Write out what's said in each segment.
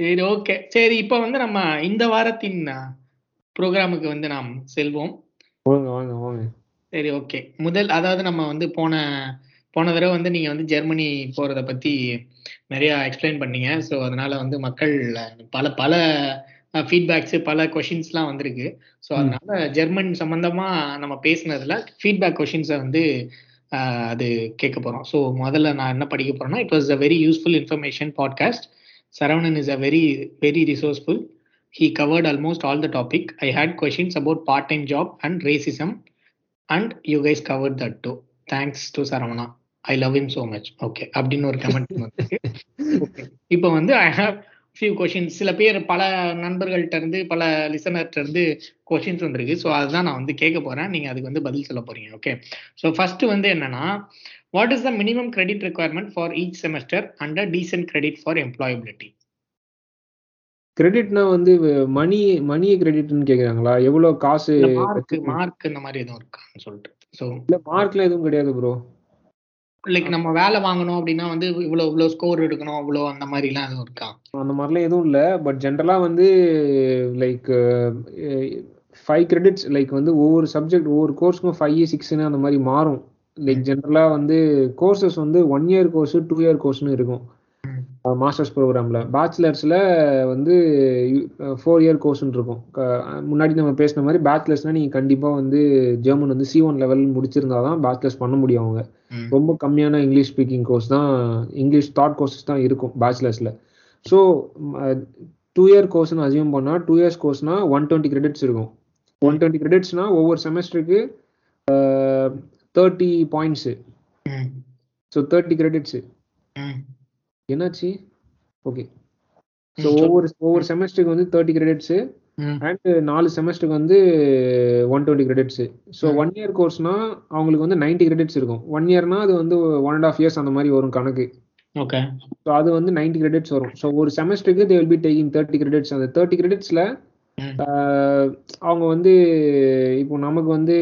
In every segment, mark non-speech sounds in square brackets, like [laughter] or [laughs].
சரி ஓகே சரி இப்போ வந்து நம்ம இந்த வாரத்தின் ப்ரோக்ராமுக்கு வந்து நாம் செல்வோம். வாங்க வாங்க வாங்க. சரி ஓகே முதல் அதாவது நம்ம வந்து போன போன தடவை வந்து நீங்க வந்து ஜெர்மனி போறத பத்தி நிறைய எக்ஸ்பிளைன் பண்ணீங்க. ஸோ அதனால வந்து மக்கள் பல பல ஃபீட்பேக்ஸ் பல கொஷின்ஸ்லாம் வந்திருக்கு. ஸோ. அதனால ஜெர்மன் சம்பந்தமா நம்ம பேசினதுல ஃபீட்பேக் கொஷின்ஸை வந்து அது கேட்க போறோம். ஸோ முதல்ல நான் என்ன படிக்க போறேன்னா it was a very useful information podcast Saravanan is a very very resourceful. He covered almost all the topic I had questions about part time job and racism and you guys covered that too thanks to Saravana I love him so much okay அப்படின்னு ஒரு comment இப்போ வந்து I have few questions சில பேர் பல நண்பர்கள்ட்ட இருந்து பல லிசனர்கிட்ட இருந்து கொஷின்ஸ் வந்திருக்கு ஸோ அதுதான் நான் வந்து கேட்க போறேன் நீங்க அதுக்கு வந்து பதில் சொல்ல போறீங்க ஓகே ஸோ ஃபர்ஸ்ட் வந்து என்னன்னா what is the minimum credit requirement for each semester under decent credit for employability கிரெடிட்னா வந்து மணி மணியை கிரெடிட்னு கேக்குறாங்களா? எவ்வளவு காசு மார்க் மார்க் இந்த மாதிரி எதுவும் இருக்கான்னு சொல்லிட்டு ஸோ இல்ல மார்க்லாம் எதுவும் கிடையாது ப்ரோ லைக் நம்ம வேலை வாங்கணும் அப்படின்னா வந்து இவ்வளோ இவ்வளோ ஸ்கோர் எடுக்கணும் அவ்வளோ அந்த மாதிரிலாம் எதுவும் இருக்கா? அந்த மாதிரிலாம் எதுவும் இல்லை. பட் ஜென்ரலா வந்து லைக் ஃபைவ் கிரெடிட்ஸ் லைக் வந்து ஒவ்வொரு சப்ஜெக்ட் ஒவ்வொரு கோர்ஸ்க்கும் ஃபைவ் சிக்ஸ்னு அந்த மாதிரி மாறும். லைக் ஜென்ரலா வந்து கோர்சஸ் வந்து one year course two year கோர்ஸ்னு இருக்கும். மாஸ்டர்ஸ் ப்ரோக்ராம்ல பேச்சுலர்ஸ்ல வந்து ஃபோர் இயர் கோர்ஸ்னு இருக்கும். முன்னாடி நம்ம பேசின மாதிரி பேச்சுலர்ஸ்னா நீங்க கண்டிப்பா வந்து ஜெர்மன் வந்து சி ஒன் லெவல் முடிச்சிருந்தாதான் பேச்சுலர்ஸ் பண்ண முடியும் அவங்க. ரொம்ப கம்மியான இங்கிலீஷ் ஸ்பீக்கிங் கோர்ஸ் தான் இங்கிலீஷ் தாட் கோர்சஸ் தான் இருக்கும் பேச்சுலர்ஸ்ல ஸோ டூ இயர் கோர்ஸ்னு அசியூம் பண்ணா டூ இயர்ஸ் கோர்ஸ்னா ஒன் டுவெண்ட்டி கிரெடிட்ஸ் இருக்கும். ஒன் டுவெண்ட்டி கிரெடிட்ஸ்னா ஒவ்வொரு செமஸ்டருக்கு thirty points. So thirty credits. என்னாச்சு ஓகே ஸோ. ஒவ்வொரு ஒவ்வொரு செமஸ்டருக்கு வந்து தேர்ட்டி கிரெடிட்ஸு. அண்ட் நாலு செமஸ்டருக்கு வந்து one twenty credits so. One year கோர்ஸ்னா அவங்களுக்கு வந்து நைன்டி கிரெடிட்ஸ் இருக்கும் ஒன் இயர்னா அது வந்து ஒன் அண்ட் ஆஃப் இயர்ஸ் அந்த மாதிரி வரும் கணக்கு ஓகே ஸோ அது வந்து நைன்டி கிரெடிட்ஸ் வரும் ஸோ ஒரு செமஸ்டருக்கு they will be taking thirty credits அந்த தேர்ட்டி கிரெடிட்ஸில். அவங்க வந்து இப்போ நமக்கு வந்து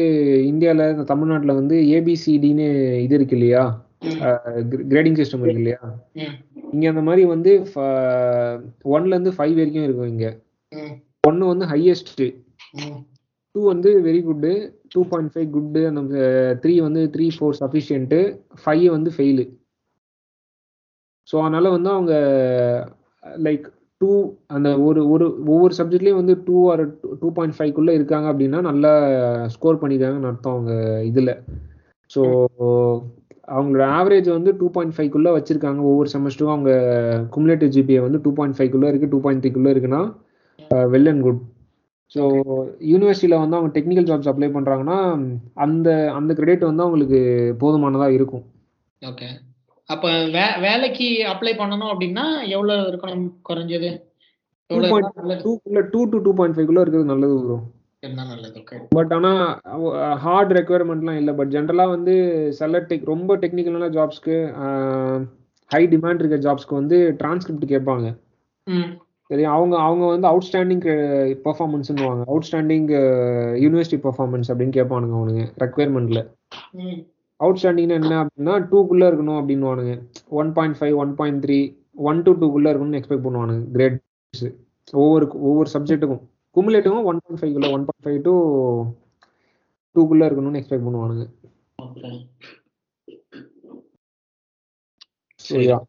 இந்தியாவில் தமிழ்நாட்டில் வந்து ஏபிசிடின்னு இது இருக்கு இல்லையா. கிரேடிங் சிஸ்டம் இருக்கு இல்லையா. இங்க அந்த மாதிரி வந்து ஒன்ல இருந்து ஃபைவ் வரைக்கும் இருக்கும் இங்க. ஒன்னு வந்து ஹையஸ்ட். டூ வந்து very good two point five good அந்த த்ரீ வந்து த்ரீ ஃபோர் சஃபிஷியன்ட்டு ஃபைவ் வந்து ஃபெயிலு ஸோ அதனால வந்து அவங்க லைக் டூ அந்த ஒரு ஒரு ஒவ்வொரு சப்ஜெக்ட்லேயும் வந்து டூ ஆர் டூ பாயிண்ட் ஃபைவ்க்குள்ளே இருக்காங்க அப்படின்னா நல்லா ஸ்கோர் பண்ணியிருக்காங்கன்னு அர்த்தம் அவங்க இதில். ஸோ அவங்களோட ஆவரேஜ் வந்து டூ பாயிண்ட் ஃபைவ்க்குள்ளே வச்சிருக்காங்க. ஒவ்வொரு செமஸ்டரும் அவங்க குமுலேட்டிவ் ஜிபிஏ வந்து டூ பாயிண்ட் ஃபைவ்க்குள்ளே இருக்குது டூ பாயிண்ட் த்ரீக்குள்ளே இருக்குன்னா வெல் அண்ட் குட் ஸோ யூனிவர்சிட்டியில் வந்து அவங்க டெக்னிக்கல் ஜாப்ஸ் அப்ளை பண்ணுறாங்கன்னா அந்த அந்த கிரெடிட் வந்து அவங்களுக்கு போதுமானதாக இருக்கும். ஓகே அப்ப வே வேலைக்கு அப்ளை பண்ணணும் அப்படின்னா எவ்வளவு இருக்கணும் குறைஞ்சது? டூ டூ டு பாயிண்ட் ஃபைவ்க்குள்ளே இருக்கிறது நல்லது ப்ரோ பட் ஆனால் ஹார்ட் ரெக்குயர்மெண்ட்லாம் இல்லை. பட் ஜென்ரலாக வந்து சில டெக் ரொம்ப டெக்னிக்கலான ஜாப்ஸ்க்கு ஹை டிமாண்ட் இருக்க ஜாப்ஸ்க்கு வந்து டிரான்ஸ்கிரிப்ட் கேட்பாங்க. சரி அவங்க அவங்க வந்து அவுட்ஸ்டாண்டிங் பெர்ஃபார்மன்ஸ்னுவாங்க அவுட்ஸ்டாண்டிங் யூனிவர்சிட்டி பெர்ஃபார்மன்ஸ் அப்படின்னு கேட்பானுங்க அவனுங்க ரெக்குயர்மெண்ட்ல அவுட்ஸ்டாண்டிங்னா என்ன அப்படின்னா டூக்குள்ளே இருக்கணும் அப்படின்னுவானுங்க. One point five one point three one to டூக்குள்ளே இருக்கணும்னு எக்ஸ்பெக்ட் பண்ணுவானுங்க கிரேட்ஸ் ஒவ்வொரு ஒவ்வொரு சப்ஜெக்ட்டுக்கும் குமுலேட்டிவும் ஒன் பாயிண்ட் ஃபைவ்க்குள்ள ஒன் பாயிண்ட் ஃபைவ் டு டூக்குள்ளே இருக்கணும்னு எக்ஸ்பெக்ட் பண்ணுவானுங்க. Yeah.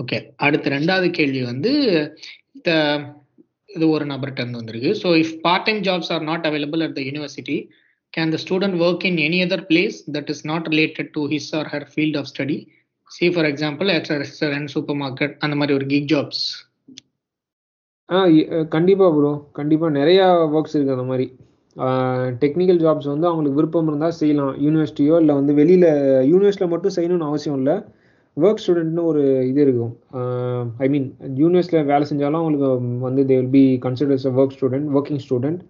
ஓகே அடுத்த ரெண்டாவது கேள்வி வந்து இந்த இது ஒரு நபர்கிட்ட இருந்து வந்திருக்கு. So if part time jobs are not available at the university can the student work in any other place that is not related to his or her field of study see for example at a supermarket அந்த மாதிரி ஒரு gig jobs ஆ கண்டிப்பாக bro கண்டிப்பாக நிறையா works இருக்குது அந்த மாதிரி. Technical jobs வந்து அவங்களுக்கு விருப்பம் இருந்தால் செய்யலாம். யூனிவர்சிட்டியோ இல்லை வந்து வெளியில் யூனிவர்சிட்டியில் மட்டும் செய்யணும்னு அவசியம் இல்லை. ஒர்க் ஸ்டூடெண்ட்னு ஒரு இது இருக்கும். ஐ மீன் யூனிவர்சிட்டியில் வேலை செஞ்சாலும் அவங்களுக்கு வந்து they will be considers work student working student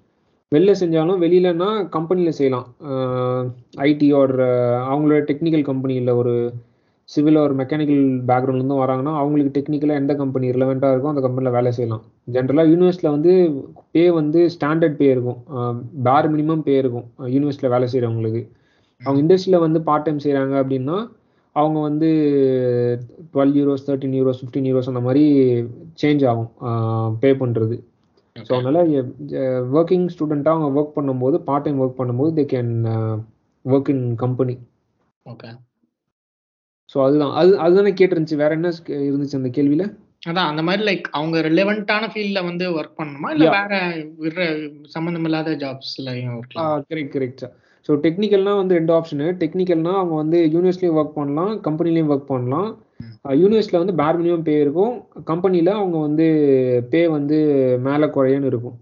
வெளில செஞ்சாலும் வெளியிலனா கம்பெனியில் செய்யலாம். ஐடி ஒரு அவங்களோட டெக்னிக்கல் கம்பெனியில் ஒரு சிவில் ஒரு மெக்கானிக்கல் பேக்ரவுண்ட்லேருந்து வராங்கன்னா அவங்களுக்கு டெக்னிக்கலாக எந்த கம்பெனி ரிலவெண்ட்டாக இருக்கோ அந்த கம்பெனியில் வேலை செய்யலாம். ஜென்ரலாக யூனிவர்சிட்டியில் வந்து பே வந்து ஸ்டாண்டர்ட் பே இருக்கும். பேர் மினிமம் பே இருக்கும். யூனிவர்ஸில் வேலை செய்கிறவங்களுக்கு அவங்க இண்டஸ்ட்ரியில் வந்து பார்ட் டைம் செய்கிறாங்க அப்படின்னா அவங்க வந்து twelve euros thirteen euros fifteen euros அந்த மாதிரி சேஞ்ச் ஆகும் பே பண்ணுறது ஸோ அதனால ஒர்க்கிங் ஸ்டூடெண்ட்டாக அவங்க ஒர்க் பண்ணும்போது பார்ட் டைம் ஒர்க் பண்ணும்போது they can work in company okay so அதுதான். அது அதுதானே கேட்டிருந்துச்சு. வேற என்ன இருந்துச்சு அந்த கேள்வியில? அதான் அந்த மாதிரி லைக் அவங்க ரிலவெண்டான ஃபீல்ட்ல வந்து ஒர்க் பண்ணணுமா? இல்ல. வேற சம்பந்தம் இல்லாத ஜாப்ஸ்லயும் கரெக்ட் கரெக்ட் சார் ஸோ டெக்னிக்கல்னா வந்து ரெண்டு ஆப்ஷனு டெக்னிக்கல்னா அவங்க வந்து யூனிவர்ஸ்லேயும் ஒர்க் பண்ணலாம் கம்பெனிலையும் ஒர்க் பண்ணலாம். யூனிவர்ஸில் வந்து பேர் மினிமம் பே இருக்கும். கம்பெனியில் அவங்க வந்து பே வந்து மேலே குறையன்னு இருக்கும்.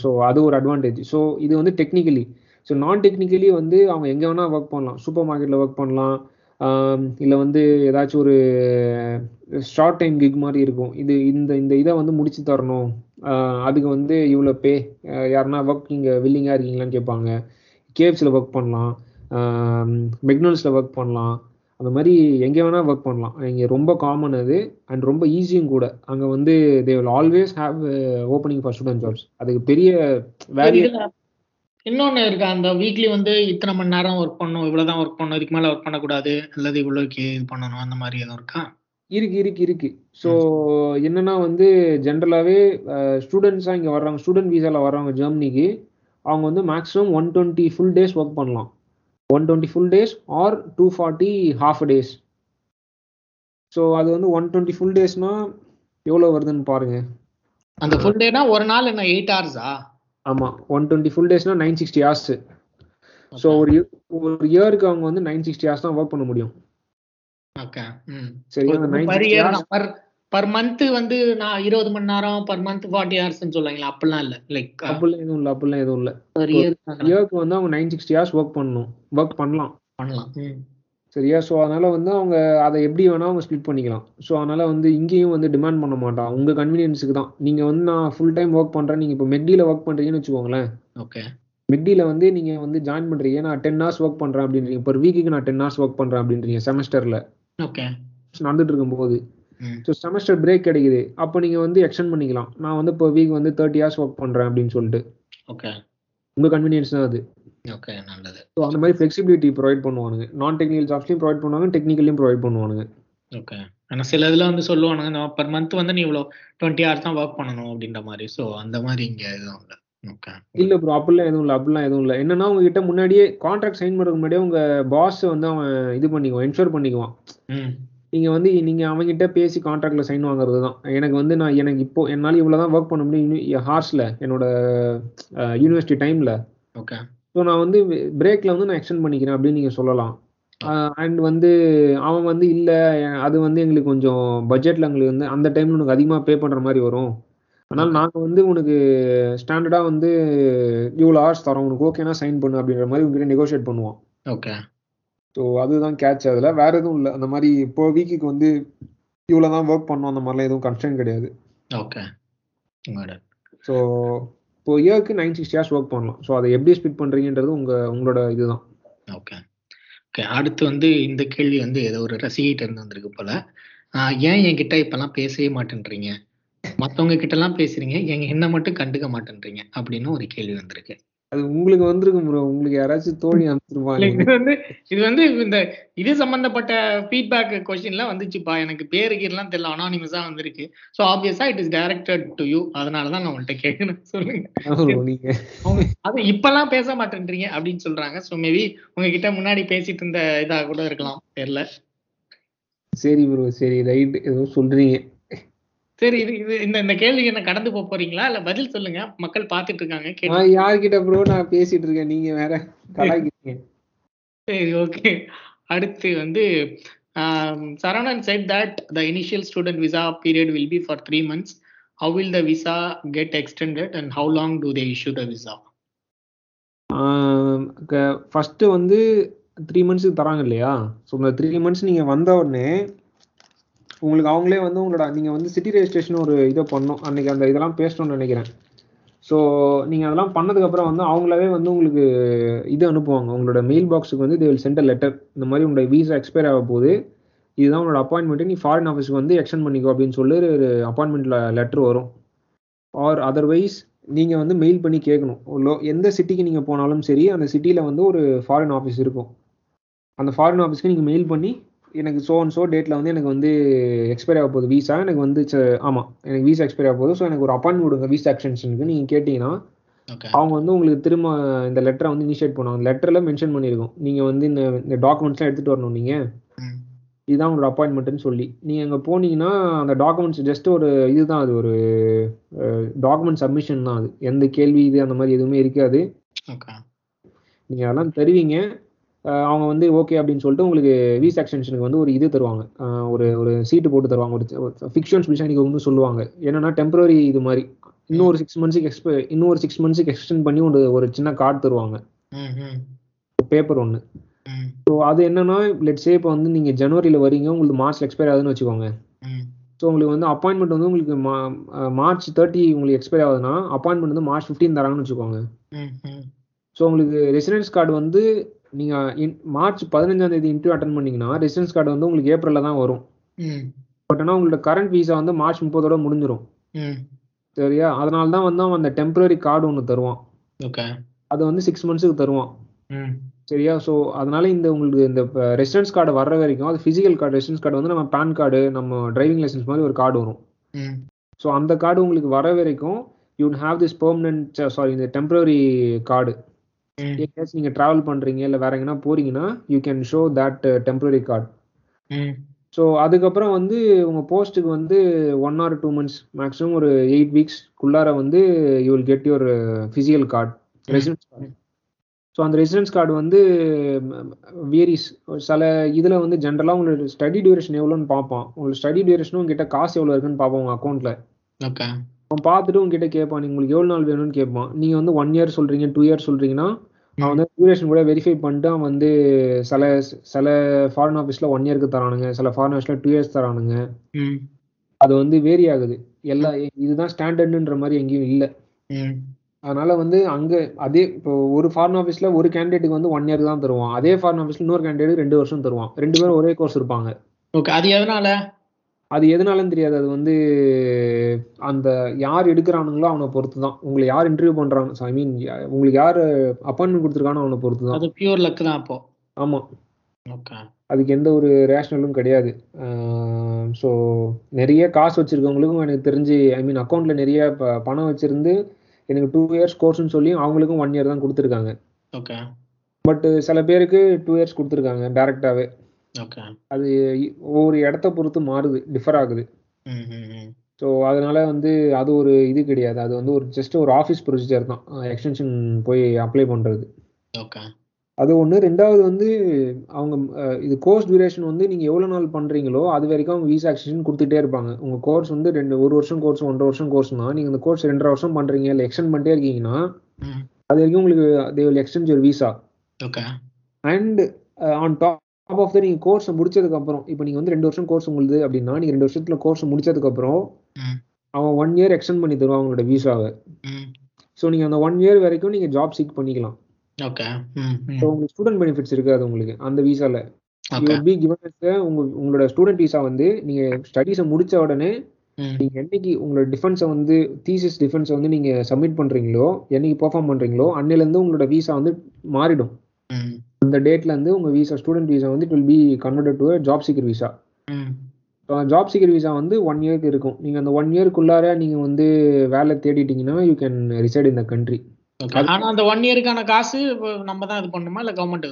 ஸோ அது ஒரு அட்வான்டேஜ் ஸோ இது வந்து டெக்னிக்கலி ஸோ நான் டெக்னிக்கலி வந்து அவங்க எங்கே வேணால் ஒர்க் பண்ணலாம். சூப்பர் மார்க்கெட்டில் ஒர்க் பண்ணலாம். இல்லை வந்து ஏதாச்சும் ஒரு ஷார்ட் டைம் கிக் மாதிரி இருக்கும். இது இந்த இந்த இதை வந்து முடிச்சு தரணும். அதுக்கு வந்து இவ்வளோ பே யாருன்னா ஒர்க் நீங்கள் வில்லிங்காக இருக்கீங்களான்னு கேட்பாங்க. கேப்ஸில் ஒர்க் பண்ணலாம். மெக்னோல்ஸில் ஒர்க் பண்ணலாம். அந்த மாதிரி எங்கே வேணால் ஒர்க் பண்ணலாம். இங்கே ரொம்ப காமன் அது. அண்ட் ரொம்ப ஈஸியும் கூட. அங்கே வந்து they will always have opening for student jobs அதுக்கு பெரிய வேல்யூ இதுல இன்னொன்னு இருக்கு. அந்த வீக்லி வந்து இத்தனை மணி நேரம் ஒர்க் பண்ணணும். இவ்வளவுதான் ஒர்க் பண்ணணும். இதுக்கு மேல ஒர்க் பண்ணக்கூடாது. அல்லது இவ்வளவுக்கு இது பண்ணணும். அந்த மாதிரி எதுவும் இருக்கா? இருக்கு இருக்கு இருக்கு. ஸோ என்னன்னா வந்து ஜென்ரலாகவே ஸ்டூடெண்ட்ஸாக இங்கே வர்றாங்க. ஸ்டூடெண்ட் வீசாவில் வர்றவங்க ஜெர்மனிக்கு அவங்க வந்து maximum one twenty full days work பண்ணலாம். One twenty full days or two forty half days so அது வந்து ஒன் டுவெண்ட்டி ஃபுல் டேஸ்னா எவ்வளோ வருதுன்னு பாருங்க. அந்த ஃபுல் டேனா ஒரு நாள் என்ன எயிட் ஹவர்ஸா ஆமாம் ஒன் டுவெண்ட்டி ஃபுல் டேஸ்னா நைன் சிக்ஸ்டி ஹவர்ஸ் ஸோ ஒரு year- ஒரு இயருக்கு அவங்க வந்து நைன் சிக்ஸ்டி ஹவர்ஸ் தான் ஒர்க் பண்ண முடியும். ஓகே ம். சரியா? அந்த nine per per per month வந்து நான் இருபது மணி நேரம் பர் மந்த் ஃபார்ட்டி ஹவர்ஸ்னு சொல்லுவாங்களா அப்படிலாம் இல்ல. லைக் அப்படிலாம் எதுவும் இல்லை அப்படிலாம் எதுவும் இல்லை. பர் இயர் இயருக்கு வந்து அவங்க நைன் சிக்ஸ்டி ஹவர்ஸ் ஒர்க் பண்ணணும். ஒர்க் பண்ணலாம். பண்ணலாம். சரியா? ஸோ அதனால வந்து அவங்க அதை எப்படி வேணா அவங்க ஸ்ப்ளிட் பண்ணிக்கலாம். ஸோ அதனால வந்து இங்கேயும் வந்து டிமாண்ட் பண்ண மாட்டான். உங்க கன்வீனியன்ஸுக்கு தான். நீங்க வந்து நான் ஃபுல் டைம் ஒர்க் பண்றேன். நீங்க இப்போ மெக்டியில் ஒர்க் பண்றீங்கன்னு வச்சுக்கோங்களேன். ஓகே மெக்டியில் வந்து நீங்க வந்து ஜாயின் பண்றீங்க. நான் டென் ஹவர்ஸ் ஒர்க் பண்றேன் அப்படின்றீங்க. Per வீக்குக்கு நான் டென் ஹவர்ஸ் ஒர்க் பண்றேன் அப்படின்றீங்க செமஸ்டர்ல ஓகே நடந்துட்டு இருக்கும்போது. ஸோ செமஸ்டர் பிரேக் கிடைக்குது. அப்போ நீங்க வந்து எக்ஸ்டெண்ட் பண்ணிக்கலாம். நான் வந்து இப்போ வீக் வந்து தேர்ட்டி ஹவர்ஸ் ஒர்க் பண்றேன் அப்படின்னு சொல்லிட்டு. ஓகே உங்க கன்வீனியன்ஸ் தான் அது. ஓகே நல்லது. ஸோ அந்த மாதிரி ஃபிளெக்சிபிலிட்டி ப்ரொவைட் பண்ணுவானுங்க. நான் டெக்னிக்கல் ஜாப்ஸ்லையும் ப்ரொவைட் பண்ணுவாங்க டெக்னிக்கலையும் ப்ரொவைட் பண்ணுவானுங்க. ஓகே ஆனா சில இதுல வந்து சொல்லுவானுங்க நான் பர் மந்த் வந்து நீ இவ்வளோ டுவெண்ட்டி ஹவர்ஸ் தான் ஒர்க் பண்ணணும் அப்படின்ற மாதிரி. ஸோ அந்த மாதிரி இங்க எதுவும் இல்லை. ஓகே இல்ல ப்ரோ அப்படிலாம் எதுவும் இல்லை அப்படிலாம் எதுவும் இல்லை. என்னன்னா உங்ககிட்ட முன்னாடியே கான்ட்ராக்ட் சைன் பண்ணுறதுக்கு முன்னாடியே உங்க பாஸ் வந்து அவன் இது பண்ணிக்குவான் என்ஷூர் பண்ணிக்குவான். ம் நீங்க வந்து நீங்க அவன்கிட்ட பேசி கான்ட்ராக்ட்ல சைன் வாங்குறது தான் எனக்கு வந்து நான் எனக்கு இப்போ என்னால இவ்வளவு தான் ஒர்க் பண்ண முடியும் ஹார்ஸ்ல என்னோட யூனிவர்சிட்டி டைம்ல ஓகே ஸோ நான் வந்து பிரேக்ல வந்து நான் எக்ஸ்டெண்ட் பண்ணிக்கிறேன் அப்படின்னு நீங்க சொல்லலாம். அண்ட் வந்து அவன் வந்து இல்ல அது வந்து எங்களுக்கு கொஞ்சம் பட்ஜெட்ல எங்களுக்கு வந்து அந்த டைம்ல உனக்கு அதிகமா பே பண்ற மாதிரி வரும். அதனால நாங்க வந்து உனக்கு ஸ்டாண்டர்டா வந்து இவ்வளோ ஹவர்ஸ் தரோம் உனக்கு ஓகேனா சைன் பண்ணு அப்படின்ற மாதிரி உங்ககிட்ட நெகோஷியேட் பண்ணுவோம். ஓகே ஸோ அதுதான் கேட்ச் அதுல வேற எதுவும் இல்லை. அந்த மாதிரி இப்போ வீக்குக்கு வந்து இவ்வளோ தான் ஒர்க் பண்ணோம். அந்த மாதிரிலாம் எதுவும் கன்ஸ்டன்ட் கிடையாது. ஓகே ஸோ இப்போ இயர்க்கு நைன் சிக்ஸ்டி ஹவர்ஸ் ஒர்க் பண்ணலாம். ஸோ அதை எப்படி ஸ்பிட் பண்றீங்கன்றது உங்க உங்களோட இதுதான். ஓகே ஓகே அடுத்து வந்து இந்த கேள்வி வந்து ஏதோ ஒரு ரசிகிட்ட இருந்து வந்திருக்கு போல. ஏன் என்கிட்ட இப்பெல்லாம் பேசவே மாட்டேன்றீங்க? மத்தவங்க கிட்ட எல்லாம் பேசுறீங்க. எங்க என்ன மட்டும் கண்டுக்க மாட்டேன்றீங்க? அப்படின்னு ஒரு கேள்வி வந்திருக்கு. அது உங்களுக்கு வந்திருக்கும் ப்ரோ உங்களுக்கு யாராச்சும் தோழி [laughs] இல்ல, அமைச்சிருப்பாங்க இது வந்து இது வந்து இந்த இது சம்பந்தப்பட்ட ஃபீட்பேக் கொஸ்டின்ல வந்துச்சுப்பா. எனக்கு பேரு கீரெல்லாம் தெரியல. அனானிமஸா வந்திருக்கு. ஸோ ஆப்வியஸா it is directed to you அதனால தான் நான் உங்கள்கிட்ட கேட்கணும் சொல்லுங்க. நீங்க. [laughs] அது இப்பெல்லாம் பேச மாட்டேன்றீங்க அப்படின்னு சொல்றாங்க. ஸோ மேபி உங்ககிட்ட முன்னாடி பேசிட்டு இருந்த இதா கூட இருக்கலாம். தெரியல. சரி ப்ரோ சரி. ரைட் ஏதோ சொல்றீங்க. சரி இது இது இந்த இந்த கேள்விக்கு என்ன கடந்து போக போறீங்களா? இல்ல பதில் சொல்லுங்க. மக்கள் பார்த்துட்டு இருக்காங்க. நான் யார்கிட்ட ப்ரோ நான் பேசிட்டு இருக்கேன். நீங்க வேற கலாய்க்கிறீங்க. சரி ஓகே அடுத்து வந்து Saravanan said that the initial student visa period will be for three months. How will the visa get extended and how long do they issue the visa? First வந்து த்ரீ மந்த்ஸுக்கு தராங்க இல்லையா? ஸோ இந்த three months நீங்க வந்த உடனே உங்களுக்கு அவங்களே வந்து உங்களோட நீங்கள் வந்து சிட்டி ரெஜிஸ்ட்ரேஷன் ஒரு இதை பண்ணணும் அன்றைக்கி அந்த இதெல்லாம் பேசணும்னு நினைக்கிறேன். ஸோ நீங்கள் அதெல்லாம் பண்ணதுக்கப்புறம் வந்து அவங்களாவே வந்து உங்களுக்கு இது அனுப்புவாங்க. உங்களோட மெயில் பாக்ஸுக்கு வந்து தே வில் சென்ட் லெட்டர் இந்த மாதிரி உங்களோட வீசா எக்ஸ்பயர் ஆக போகுது இதுதான் உங்களோட அப்பாயின்மெண்ட்டு நீ ஃபாரின் ஆஃபீஸ்க்கு வந்து எக்ஸ்டெண்ட் பண்ணிக்கோ அப்படின்னு சொல்லி ஒரு அப்பாயின்மெண்ட்ல லெட்டர் வரும். ஆர் அதர்வைஸ் நீங்கள் வந்து மெயில் பண்ணி கேட்கணும். லோ- எந்த சிட்டிக்கு நீங்கள் போனாலும் சரி அந்த சிட்டியில் வந்து ஒரு ஃபாரின் ஆஃபீஸ் இருக்கும். அந்த ஃபாரின் ஆஃபீஸ்க்கு நீங்கள் மெயில் பண்ணி எனக்கு சோ அண்ட் சோ டேட்ல வந்து எனக்கு வந்து எக்ஸ்பைரி ஆக போகுது. விசா எனக்கு வந்து ச- ஆமா எனக்கு விசா எக்ஸ்பைரி ஆக போகுது. ஸோ எனக்கு ஒரு அப்பாயின்மெண்ட் கொடுங்க விசா எக்ஸ்டென்ஷனுக்கு நீங்க கேட்டீங்கன்னா அவங்க வந்து உங்களுக்கு திரும்ப இந்த லெட்டரை வந்து இனிஷியேட் பண்ணுவாங்க. லெட்டர்ல மென்ஷன் பண்ணியிருக்கோம். நீங்க வந்து இந்த இந்த டாக்குமெண்ட்ஸ்லாம் எடுத்துட்டு வரணும் நீங்க. ம். இதுதான் உங்களோட அப்பாயின்மெண்ட்னு சொல்லி. நீங்க அங்க போனீங்கன்னா அந்த டாக்குமெண்ட்ஸ் ஜஸ்ட் ஒரு இதுதான் அது ஒரு டாக்குமெண்ட் சப்மிஷன் தான் அது. எந்த கேள்வி இது அந்த மாதிரி எதுவுமே இருக்காது. ஓகே நீங்க அதெல்லாம் தருவீங்க. அவங்க வந்து ஓகே அப்படின்னு சொல்லிட்டு உங்களுக்கு வீஸ் எக்ஸ்டென்ஷனுக்கு வந்து ஒரு இது தருவாங்க. ஒரு ஒரு சீட்டு போட்டு தருவாங்க. ஒரு ஃபிக்ஷன்ஸ் பிஷானிக்கு வந்து சொல்லுவாங்க. என்னன்னா டெம்பரரி இது மாதிரி. இன்னும் ஒரு சிக்ஸ் மந்த்ஸுக்கு எக்ஸ்ப இன்னும் ஒரு சிக்ஸ் மந்த்ஸுக்கு எக்ஸ்டெண்ட் பண்ணி ஒரு ஒரு சின்ன கார்டு தருவாங்க. பேப்பர் ஒன்று ஸோ அது என்னன்னா லெட்ஸே இப்போ வந்து நீங்க ஜனவரியில் வரீங்க உங்களுக்கு மார்ச் எக்ஸ்பைர் ஆகுதுன்னு வச்சுக்கோங்க. ஸோ உங்களுக்கு வந்து அப்பாயின்மெண்ட் வந்து உங்களுக்கு மார்ச் தேர்ட்டி உங்களுக்கு எக்ஸ்பைர் ஆகுதுன்னா அப்பாயின்மெண்ட் வந்து மார்ச் ஃபிஃப்டீன் தராங்கன்னு வச்சுக்கோங்க. ஸோ உங்களுக்கு ரெசிடென்ஸ் கார்டு வந்து நீங்கள் மார்ச் பதினஞ்சாம் தேதி இன்டர்வியூ அட்டன் பண்ணீங்கன்னா ரெசிடென்ஸ் கார்டு வந்து உங்களுக்கு ஏப்ரலில் தான் வரும். ம். பட் ஆனால் உங்களோட கரண்ட் வீசா வந்து மார்ச் முப்பதோட முடிஞ்சிடும் ம். சரியா? அதனால தான் வந்து அவன் அந்த டெம்பரரி கார்டு ஒன்று தருவான். ஓகே. அது வந்து சிக்ஸ் மந்த்ஸுக்கு தருவான். ம். சரியா? ஸோ அதனால இந்த உங்களுக்கு இந்த ரெசிடென்ஸ் கார்டு வர்ற வரைக்கும் அது ஃபிசிக்கல் கார்டு ரெசிடென்ஸ் கார்டு வந்து நம்ம பேன் கார்டு நம்ம டிரைவிங் லைசன்ஸ் மாதிரி ஒரு கார்டு வரும். ம். ஸோ அந்த கார்டு உங்களுக்கு வர வரைக்கும் you have this permanent sorry இந்த டெம்பரரி கார்டு எங்கேயாச்சும் நீங்கள் ட்ராவல் பண்ணுறீங்க இல்லை வேற எங்கன்னா போறீங்கன்னா you can show that temporary card so அதுக்கப்புறம் வந்து உங்கள் போஸ்ட்டுக்கு வந்து one or two months maximum ஒரு எயிட் வீக்ஸ்க்குள்ளார வந்து you will get your physical card residence card so அந்த ரெசிடென்ஸ் கார்டு வந்து வேரிஸ் சில இதில் வந்து ஜென்ரலாக உங்களோட ஸ்டடி டியூரேஷன் எவ்வளோன்னு பார்ப்பான். உங்களுக்கு ஸ்டடி டியூரேஷனும் உங்ககிட்ட காசு எவ்வளோ இருக்குன்னு பார்ப்பான் உங்கள் அக்கௌண்ட்டில் ஓகே அவன் பார்த்துட்டு உங்ககிட்ட கேட்பான் நீ உங்களுக்கு எவ்வளோ நாள் வேணும்னு கேட்பான். நீங்கள் வந்து ஒன் இயர் சொல்கிறீங்க டூ இயர் சொல்கிறீங்கன்னா அவன் வந்து டியூரேஷன் கூட வெரிஃபை பண்ணிட்டு அவன் வந்து சில சில ஃபாரின் ஆஃபீஸில் ஒன் இயருக்கு தரானுங்க. சில ஃபாரின் ஆஃபீஸில் டூ இயர்ஸ் தரானுங்க. அது வந்து வேரி ஆகுது. எல்லா இதுதான் ஸ்டாண்டர்டுன்ற மாதிரி எங்கேயும் இல்லை. அதனால வந்து அங்க அதே இப்போ ஒரு ஃபாரின் ஆஃபீஸ்ல ஒரு கேண்டிடேட்டுக்கு வந்து ஒன் இயர் தான் தருவான். அதே ஃபாரின் ஆஃபீஸ்ல இன்னொரு கேண்டிடேட் ரெண்டு வருஷம் தருவான். ரெண்டு பேரும் ஒரே கோர்ஸ் இருப்பாங்க. ஓகே அது எதனால? அது எதனாலன்னு தெரியாது. அது வந்து அந்த யார் எடுக்கிறானுங்களோ அவனை பொறுத்து தான் உங்களை யார் இன்டர்வியூ பண்றாங்க ஐ மீன் உங்களுக்கு யார் அப்பாயின்மெண்ட் கொடுத்துருக்கானோ அவனை பொறுத்து தான் அது பியூர் லக் தான் அப்போ. ஆமா. அதுக்கு எந்த ஒரு ரேஷனலும் கிடையாது. ஸோ நிறைய காசு வச்சிருக்கவங்களுக்கும் எனக்கு தெரிஞ்சு ஐ மீன் அக்கௌண்ட்ல நிறைய பணம் வச்சிருந்து எனக்கு டூ இயர்ஸ் கோர்ஸ்னு சொல்லி அவங்களுக்கும் ஒன் இயர் தான் கொடுத்துருக்காங்க. ஓகே பட் சில பேருக்கு டூ இயர்ஸ் கொடுத்துருக்காங்க டேரெக்டாகவே அது ஒவ்வொரு இடத்த பொறுத்து மாறுது டிஃபர் ஆகுது. ஸோ அதனால வந்து அது ஒரு இது கிடையாது. அது வந்து ஒரு ஜஸ்ட் ஒரு ஆஃபீஸ் ப்ரொசீஜர் தான். எக்ஸ்டென்ஷன் போய் அப்ளை பண்ணுறது ஓகே அது ஒன்று ரெண்டாவது வந்து அவங்க இது கோர்ஸ் டியூரேஷன் வந்து நீங்கள் எவ்வளோ நாள் பண்ணுறீங்களோ அது வரைக்கும் அவங்க விசா எக்ஸ்டென்ஷன் கொடுத்துட்டே இருப்பாங்க. உங்கள் கோர்ஸ் வந்து ரெண்டு ஒரு வருஷம் கோர்ஸ் ஒன்றரை வருஷம் கோர்ஸ்னா நீங்கள் இந்த கோர்ஸ் ரெண்டரை வருஷம் பண்ணுறீங்க இல்லை எக்ஸ்டெண்ட் பண்ணிட்டே இருக்கீங்கன்னா ம் அது வரைக்கும் உங்களுக்கு they will extend your visa okay and on top of the நீங்கள் கோர்ஸை முடிச்சதுக்கப்புறம் இப்போ நீங்கள் வந்து ரெண்டு வருஷம் கோர்ஸ் உங்களுது அப்படின்னா நீங்கள் ரெண்டு வருஷத்தில் கோர்ஸ் முடிச்சதுக்கப்புறம் அவன் ஒன் இயர் எக்ஸ்டெண்ட் பண்ணி தருவான் அவங்களோட விசாவை ஸோ நீங்கள் அந்த ஒன் இயர் வரைக்கும் நீங்கள் ஜாப் சீக் பண்ணிக்கலாம். ஓகே ஸோ உங்களுக்கு ஸ்டூடெண்ட் பெனிஃபிட்ஸ் இருக்காது உங்களுக்கு அந்த விசாவில் பி கிவன் உங்க உங்களோட ஸ்டூடெண்ட் விசா வந்து நீங்கள் ஸ்டடீஸை முடிச்ச உடனே நீங்கள் என்னைக்கு உங்களோட டிஃபென்ஸை வந்து தீசிஸ் டிஃபென்ஸை வந்து நீங்கள் சப்மிட் பண்ணுறீங்களோ என்னைக்கு பெர்ஃபார்ம் பண்ணுறீங்களோ அன்னிலேருந்து உங்களோட விசா வந்து மாறிடும். அந்த டேட்ல இருந்து உங்க விசா ஸ்டூடெண்ட் விசா வந்து it will be converted to job seeker visa job seeker visa வந்து ஒன் இயர்க்கு இருக்கும். நீங்க அந்த ஒன் இயர்க்குள்ளார நீங்க வந்து வேலை தேடிட்டீங்கன்னா you can reside in the country ஆனா அந்த ஒன் இயருக்கான காசு நம்ம தான் இது பண்ணணுமா இல்ல கவர்மெண்ட்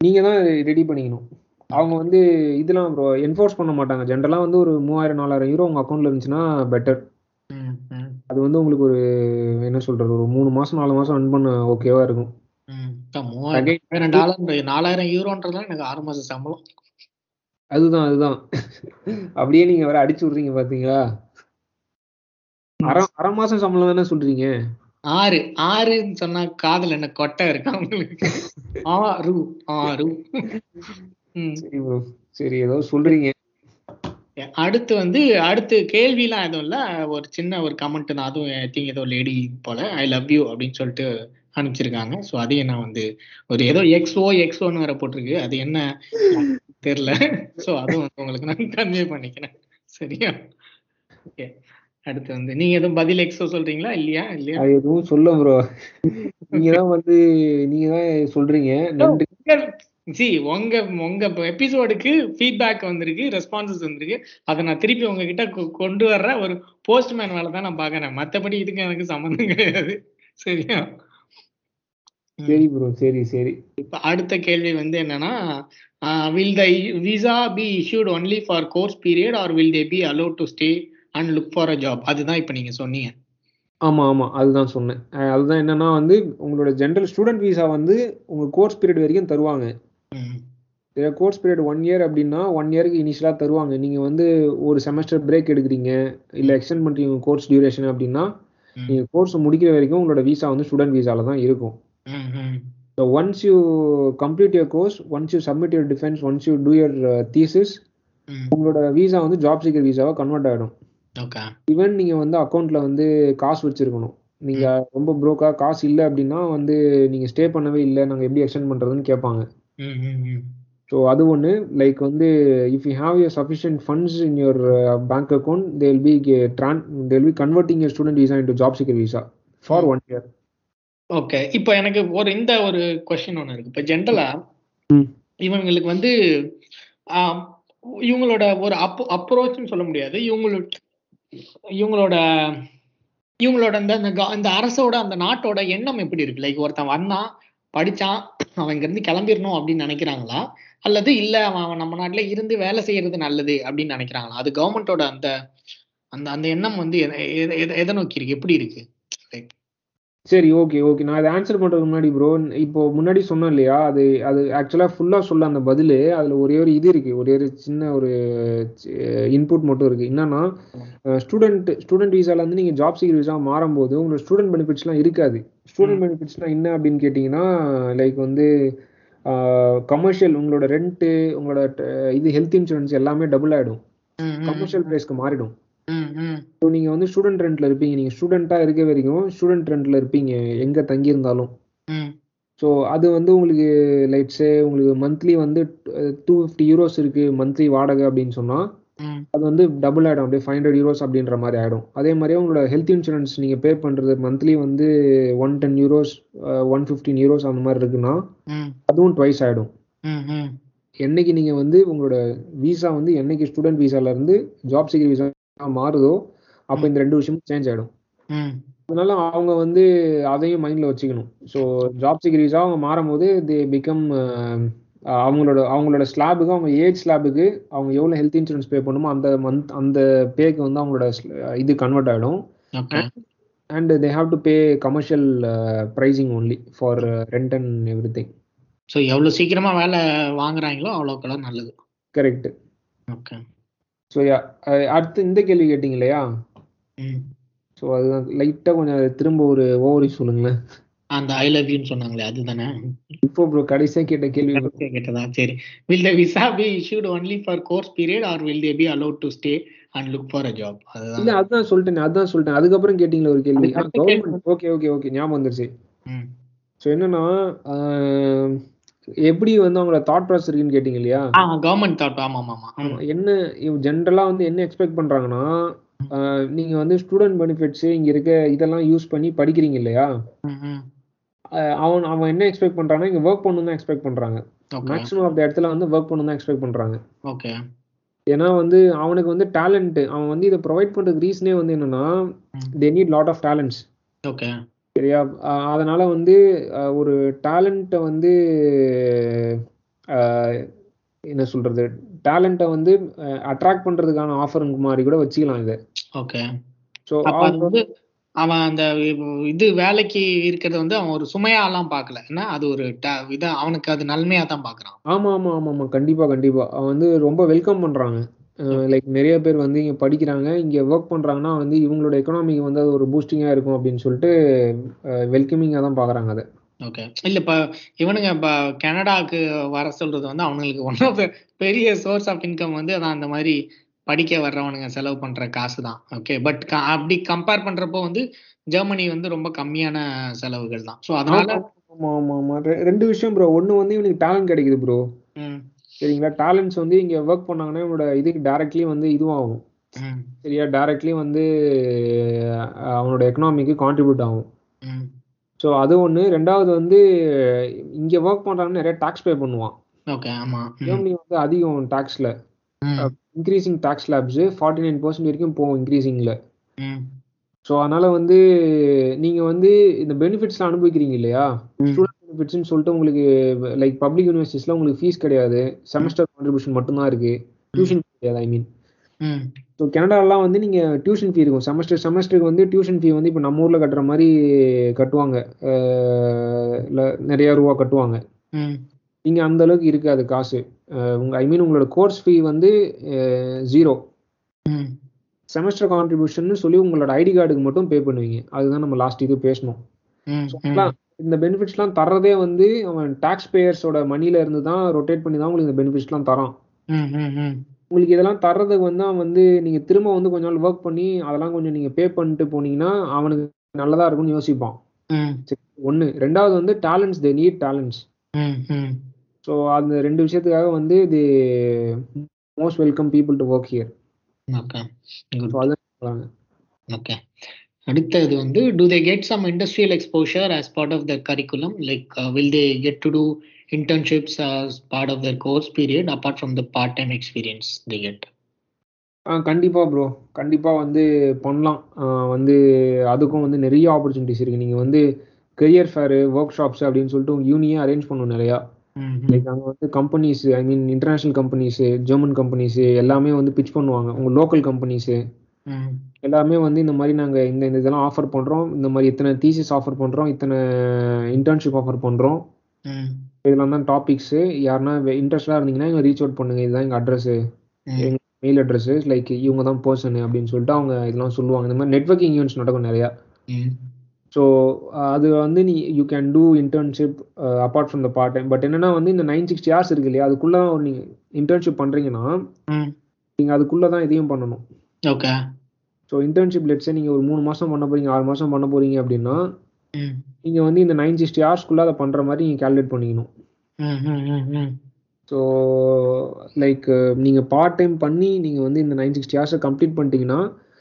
நீங்க தான் ரெடி பண்ணிக்கணும். அவங்க வந்து இதெல்லாம் ப்ரோ என்ஃபோர்ஸ் பண்ண மாட்டாங்க. ஜென்ரலாக வந்து ஒரு மூவாயிரம் நாலாயிரம் யூரோ உங்க அக்கௌண்ட்ல இருந்துச்சுன்னா பெட்டர் அது வந்து உங்களுக்கு ஒரு என்ன சொல்றது ஒரு மூணு மாசம் நாலு மாசம் ரன் பண்ண ஓகேவா இருக்கும். மூவாயிரம் டாலர் நாலாயிரம் யூரோன்றதுலாம் எனக்கு ஆறு மாசம் சம்பளம். அதுதான் அதுதான். அப்படியே நீங்க வேற அடிச்சு விடுறீங்க பாத்தீங்களா? அரை அரை மாசம் சம்பளம் தானே சொல்றீங்க? ஆறு ஆறுன்னு சொன்னா காதுல என்ன கொட்டை இருக்கா உங்களுக்கு? ஆறு ஆறு. சரி ஏதோ சொல்றீங்க. அடுத்து வந்து அடுத்து கேள்விலாம் எதுவும் இல்ல. ஒரு சின்ன ஒரு கமெண்ட் நான் அதுவும் ஐ திங்க் ஏதோ லேடி போல ஐ லவ் யூ அப்படின்னு சொல்லிட்டு அனுப்பிச்சிருக்காங்க. ஸோ அதையும் நான் வந்து ஒரு ஏதோ எக்ஸ்ஓ எக்ஸ்ஓன்னு வேற போட்டிருக்கு. அது என்ன? தெரியல. ஸோ அதுவும் வந்து உங்களுக்கு நான் கன்வே பண்ணிக்கிறேன். சரியா? ஓகே அடுத்து வந்து நீங்க எதுவும் பதில் எக்ஸ்ஓ சொல்றீங்களா? இல்லையா? இல்லையா? அது எதுவும் சொல்ல ப்ரோ நீங்க தான் வந்து நீங்க தான் சொல்றீங்க. சி உங்க உங்க எபிசோடுக்கு ஃபீட்பேக் வந்திருக்கு ரெஸ்பான்சஸ் வந்திருக்கு. அதை நான் திருப்பி உங்ககிட்ட கொண்டு வர்ற ஒரு போஸ்ட்மேன் வேலை தான் நான் பார்க்கறேன். மத்தபடி இதுக்கு எனக்கு சம்மந்தம் கிடையாது. சரியா? சரி ப்ரோ சரி சரி. இப்ப அடுத்த கேள்வி வந்து என்னன்னா will the visa be issued only for course period or will they be allowed to stay and look for a job அதுதான் இப்ப நீங்க சொன்னீங்க. ஆமா ஆமா. அதுதான் சொன்னேன். அதுதான் என்னன்னா வந்து உங்களோட ஜென்ரல் ஸ்டூடெண்ட் விசா வந்து உங்க கோர்ஸ் பீரியட் வரைக்கும் தருவாங்க. கோர்ஸ் பீரியட் ஒன் இயர் அப்படின்னா ஒன் இயருக்கு இனிஷியலாக தருவாங்க. நீங்கள் வந்து ஒரு செமஸ்டர் பிரேக் எடுக்கிறீங்க இல்லை எக்ஸ்டெண்ட் பண்ணுறீங்க கோர்ஸ் டியூரேஷன் அப்படின்னா நீங்கள் கோர்ஸ் முடிக்கிற வரைக்கும் உங்களோட விசா வந்து ஸ்டூடெண்ட் விசால தான் இருக்கும். ம். So once you complete your course once you submit your defence once you do your thesis ம். உங்களோட விசா வந்து ஜாப் சீக்கர் விசாவாக கன்வெர்ட் ஆகிடும் ஈவன் நீங்கள் வந்து அக்கௌண்ட்டில் வந்து காசு வச்சுருக்கணும். நீங்கள் ரொம்ப ப்ரோக்காக காசு இல்லை அப்படின்னா வந்து நீங்கள் ஸ்டே பண்ணவே இல்லை நாங்கள் எப்படி எக்ஸ்டெண்ட் பண்ணுறதுன்னு கேட்பாங்க. ஸோ அது ஒன்று லைக் வந்து if you have your sufficient funds in your bank account they will be Tran they will be converting your student visa into job seeker visa for one year okay இப்போ எனக்கு ஒரு இந்த ஒரு question ஒன்று இருக்கு. இப்போ ஜென்ரலா. இவங்களுக்கு வந்து இவங்களோட ஒரு அப் அப்ரோச்னு சொல்ல முடியாது. இவங்களோட இவங்களோட இவங்களோட இந்த இந்த அரசோட அந்த நாட்டோட எண்ணம் எப்படி இருக்கு? லைக் ஒருத்தன் வந்தான் படிச்சான் அவன் இங்கிருந்து கிளம்பிடணும் அப்படின்னு நினைக்கிறாங்களா? அல்லது இல்ல அவன் நம்ம நாட்டுல இருந்து வேலை செய்யறது நல்லது அப்படின்னு நினைக்கிறாங்களா? அது கவர்மெண்டோட அந்த அந்த அந்த எண்ணம் வந்து எத- நோக்கி இருக்கு? எப்படி இருக்கு? சரி ஓகே ஓகே நான் அதை ஆன்சர் பண்ணுறதுக்கு முன்னாடி ப்ரோ இப்போ முன்னாடி சொன்னேன் இல்லையா? அது அது ஆக்சுவலாக ஃபுல்லாக சொல்ல அந்த பதில். அதில் ஒரே ஒரு இது இருக்குது ஒரே ஒரு சின்ன ஒரு இன்புட் மட்டும் இருக்குது என்னன்னா ஸ்டூடெண்ட் ஸ்டூடெண்ட் விசாலேருந்து நீங்கள் ஜாப் சீக்கர் விசா மாறும்போது உங்களுக்கு ஸ்டூடெண்ட் பெனிஃபிட்ஸ்லாம் இருக்காது. ஸ்டூடெண்ட் பெனிஃபிட்ஸ்லாம் என்ன அப்படின்னு கேட்டிங்கன்னா லைக் வந்து கமர்ஷியல் உங்களோட ரெண்ட்டு உங்களோட இது ஹெல்த் இன்சூரன்ஸ் எல்லாமே டபுள் ஆகிடும் கமர்ஷியல் ப்ரைஸ்க்கு மாறிடும். ஸோ நீங்கள் வந்து ஸ்டூடெண்ட் ரெண்ட்ல இருப்பீங்க. நீங்கள் ஸ்டூடெண்ட்டாக இருக்க வரைக்கும் ஸ்டூடெண்ட் ரெண்ட்ல இருப்பீங்க. எங்கே தங்கியிருந்தாலும். ஸோ அது வந்து உங்களுக்கு லைட்ஸே உங்களுக்கு மந்த்லி வந்து டூ ஃபிஃப்டி யூரோஸ் இருக்குது மந்த்லி வாடகை அப்படின்னு சொன்னால் ம், அது வந்து டபுள் ஆகிடும் அப்படியே ஃபைவ் ஹண்ட்ரட் யூரோஸ் அப்படின்ற மாதிரி ஆகிடும் அதே மாதிரியே உங்களோட ஹெல்த் இன்சூரன்ஸ் நீங்கள் பே பண்ணுறது மந்த்லி வந்து one ten euros one fifteen euros அந்த மாதிரி இருக்குன்னா அதுவும் ட்வைஸ் ஆகிடும். என்னைக்கு நீங்கள் வந்து உங்களோட விசா வந்து என்னைக்கு ஸ்டூடெண்ட் விசாலேருந்து ஜாப் சீக்கர் விசா மாறுதோ அப்போ இந்த ரெண்டு விஷயமும் சேஞ்ச் ஆகிடும் அதனால அவங்க வந்து அதையும் மைண்ட்ல வச்சுக்கணும். ஸோ ஜாப் சீக்கிரஸாக அவங்க மாறும்போது தே பிகம் அவங்களோட அவங்களோட ஸ்லாபுக்கு அவங்க ஏஜ் ஸ்லாபுக்கு அவங்க எவ்வளோ ஹெல்த் இன்சூரன்ஸ் பே பண்ணுமோ அந்த மந்த் அந்த பேக்கு வந்து அவங்களோட இது கன்வெர்ட் ஆகிடும் and they have to pay commercial pricing only for rent and everything so எவ்வளோ சீக்கிரமா வேலை வாங்குறாங்களோ அவ்வளோக்கெல்லாம் நல்லது. கரெக்ட் ஓகே ஸோ அடுத்து இந்த கேள்வி கேட்டிங்க இல்லையா? ஸோ அதுதான் லைட்டாக கொஞ்சம் திரும்ப ஒரு ஓவரி சொல்லுங்களேன். அந்த ஐ லவ் யூன்னு சொன்னாங்களே அதுதானே இப்போ ப்ரோ கடைசியாக கேட்ட கேள்வி கேட்டதா? சரி. Will the visa be issued only for course period or will they be allowed to stay and look for a job இல்ல அதான் சொல்லிட்டேன் அதான் சொல்லிட்டேன். அதுக்கப்புறம் கேட்டீங்களா ஒரு கேள்வி. கவர்மெண்ட் ஓகே ஓகே ஓகே ஞாபகம் வந்துருச்சு. ஸோ என்னன்னா எப்படி வந்து அவங்களோட தாட் ப்ராசஸ் இருக்குன்னு கேட்டீங்க இல்லையா? கவர்மெண்ட் தாட் ஆமா ஆமா என்ன ஜென்ரலா வந்து என்ன எக்ஸ்பெக்ட் பண்றாங்கன்னா நீங்க வந்து ஸ்டூடெண்ட் பெனிஃபிட்ஸ் இங்க இருக்க இதெல்லாம் யூஸ் பண்ணி படிக்கிறீங்க இல்லையா? அவன் அவன் என்ன எக்ஸ்பெக்ட் பண்றான்னா இங்க ஒர்க் பண்ணணும் தான் எக்ஸ்பெக்ட் பண்றாங்க. மேக்ஸிமம் ஆஃப் த இடத்துல வந்து ஒர்க் பண்ணணும் தான் எக்ஸ்பெக்ட் பண்றாங்க. ஓகே ஏன்னா வந்து அவனுக்கு வந்து டேலண்ட் அவன் வந்து இதை ப்ரொவைட் பண்றதுக்கு ரீசனே வந்து என்னன்னா they need lot of talents okay சரியா? அதனால வந்து ஒரு டேலண்ட்டை வந்து என்ன சொல்றது? டேலண்ட்டை வந்து அட்ராக்ட் பண்றதுக்கான ஆஃபர் மாதிரி கூட வச்சுக்கலாம் இதை. ஓகே ஸோ வந்து அவன் அந்த இது வேலைக்கு இருக்கிறத வந்து அவன் ஒரு சுமையாலாம் பார்க்கல. என்ன? அது ஒரு இத அவனுக்கு அது நன்மையா தான் பாக்குறான் ஆமா ஆமா ஆமா ஆமா. கண்டிப்பா கண்டிப்பா. அவன் வந்து ரொம்ப வெல்கம் பண்றாங்க. லைக் நிறைய பேர் வந்து இங்க படிக்கிறாங்க. இங்க ஒர்க் பண்றாங்கன்னா வந்து இவங்களோட எக்கனாமிக்கு வந்து அது ஒரு பூஸ்டிங்கா இருக்கும் அப்படின்னு சொல்லிட்டு வெல்கமிங்கா தான் பாக்குறாங்க அதை. ஓகே இல்ல இப்ப இவனுங்க இப்ப கனடாக்கு வர சொல்றது வந்து அவனுங்களுக்கு ஒன் ஆஃப் பெரிய சோர்ஸ் ஆஃப் இன்கம் வந்து அதான் அந்த மாதிரி படிக்க வர்றவனுங்க செலவு பண்ற காசு தான் ஓகே பட் அப்படி கம்பேர் பண்றப்போ வந்து ஜெர்மனி வந்து ரொம்ப கம்மியான செலவுகள் தான் ஸோ அதனால ஆமா ஆமா ஆமா ரெ- ரெண்டு விஷயம் ப்ரோ ஒண்ணு வந்து இவனுக்கு டேலண்ட் கிடைக்குது ப்ரோ சரிங்களா? டேலண்ட்ஸ் வந்து இங்க ஒர்க் பண்ணாங்கன்னா இவனோட இதுக்கு டைரக்ட்லி வந்து இதுவும் ஆகும் ம், சரியா? டைரக்ட்லி வந்து அவனோட எக்கனாமிக்கு கான்ட்ரிபியூட் ஆகும். ஸோ அது ஒன்று ரெண்டாவது வந்து இங்கே ஒர்க் பண்ணுறாங்கன்னு நிறைய டாக்ஸ் பே பண்ணுவான். ஓகே ஆமா. ம், ஜெர்மனி வந்து அதிகம் டாக்ஸ்ல increasing tax slabs forty nine percent வரைக்கும் போகும் இன்க்ரீசிங்ல ம், ஸோ அதனால வந்து நீங்க வந்து இந்த பெனிஃபிட்ஸ்லாம் அனுபவிக்கிறீங்க இல்லையா? ஸ்டூடெண்ட் பெனிஃபிட்ஸ்னு சொல்லிட்டு உங்களுக்கு லைக் பப்ளிக் யூனிவர்சிட்டிஸ்ல உங்களுக்கு ஃபீஸ் கிடையாது. செமஸ்டர் கான்ட்ரிபியூஷன் மட்டும்தான் இருக்கு. டியூஷன் கிடையாது ஐ மீன் ஸோ கனடாலாம் வந்து நீங்க டியூஷன் ஃபீ இருக்கும். செமஸ்டர் செமஸ்டருக்கு வந்து டியூஷன் ஃபீ வந்து இப்போ நம்ம ஊர்ல கட்டுற மாதிரி கட்டுவாங்க. இல்ல நிறைய ரூபா கட்டுவாங்க. இங்க அந்த அளவுக்கு இருக்காது காசு. அஹ் உங்க ஐ மீன் உங்களோட கோர்ஸ் ஃபீ வந்து ஜீரோ செமஸ்டர் கான்ட்ரிபியூஷன் சொல்லி உங்களோட ஐடி கார்டுக்கு மட்டும் பே பண்ணுவீங்க. அதுதான் நம்ம லாஸ்ட் இது பேசணும். இந்த பெனிஃபிட்ஸ்லாம் தர்றதே வந்து அவன் டாக்ஸ் பேயர்ஸோட மணில இருந்து தான் ரொட்டேட் பண்ணி தான் உங்களுக்கு இந்த பெனிஃபிட்ஸ்லாம் தரான். உங்களுக்கு இதெல்லாம் தர்றதுக்கு வந்து அவன் வந்து நீங்க திரும்ப வந்து கொஞ்ச நாள் ஒர்க் பண்ணி அதெல்லாம் கொஞ்சம் நீங்க பே பண்ணிட்டு போனீங்கன்னா அவனுக்கு நல்லதா இருக்கும்னு யோசிப்பான். சரி, ஒண்ணு. ரெண்டாவது வந்து talents they need talents. So அந்த ரெண்டு விஷயத்துக்காக வந்து the most welcome people to work here. Okay அடுத்தது வந்து do they get some industrial exposure as part of the curriculum like will they get to do internships as part of their course period apart from the part time experience they get? ஆ கண்டிப்பா bro கண்டிப்பா வந்து பண்ணலாம். வந்து அதுக்கும் வந்து நிறைய opportunities இருக்கு. நீங்க வந்து கெரியர் ஃபேரு ஒர்க் ஷாப்ஸ் அப்படின்னு சொல்லிட்டு யூனியே அரேஞ்ச் பண்ணும் நிறையா. லைக் அங்கே வந்து companies I mean international companies German companies எல்லாமே வந்து பிச் பண்ணுவாங்க. உங்கள் லோக்கல் கம்பெனிஸு எல்லாமே வந்து இந்த மாதிரி நாங்கள் இந்த இந்த இதெல்லாம் ஆஃபர் பண்ணுறோம் இந்த மாதிரி இத்தனை தீசிஸ் ஆஃபர் பண்ணுறோம் இத்தனை இன்டர்ன்ஷிப் ஆஃபர் பண்ணுறோம் இதெல்லாம் தான் டாபிக்ஸு யாருன்னா இன்ட்ரெஸ்டாக இருந்தீங்கன்னா எங்கள் ரீச் அவுட் பண்ணுங்க. இதுதான் எங்கள் அட்ரஸு எங்கள் மெயில் அட்ரஸு லைக் இவங்க தான் பர்சனு அப்படின்னு சொல்லிட்டு அவங்க இதெல்லாம் சொல்லுவாங்க. இந்த மாதிரி நெட்ஒர்க்கிங் ஈவெண்ட்ஸ் நடக்கும் நிறையா. ஸோ அது வந்து நீ you can do internship apart from the part time but என்னன்னா வந்து இந்த நைன் சிக்ஸ்டி ஹவர்ஸ் இருக்கு இல்லையா அதுக்குள்ள நீங்கள் இன்டர்ன்ஷிப் பண்ணுறீங்கன்னா நீங்கள் அதுக்குள்ளே தான் இதையும் பண்ணணும். ஓகே ஸோ இன்டர்ன்ஷிப் லெட்ஸே நீங்கள் ஒரு மூணு மாதம் பண்ண போறீங்க ஆறு மாதம் பண்ண போறீங்க அப்படின்னா நீங்கள் வந்து இந்த நைன் சிக்ஸ்டி ஹவர்ஸ்க்குள்ளே அதை பண்ணுற மாதிரி நீங்கள் கேல்குலேட் பண்ணிக்கணும். ஸோ லைக் நீங்கள் பார்ட் டைம் பண்ணி நீங்கள் வந்து இந்த நைன் சிக்ஸ்டி ஹவர்ஸை கம்ப்ளீட் பண்ணிட்டீங்கன்னா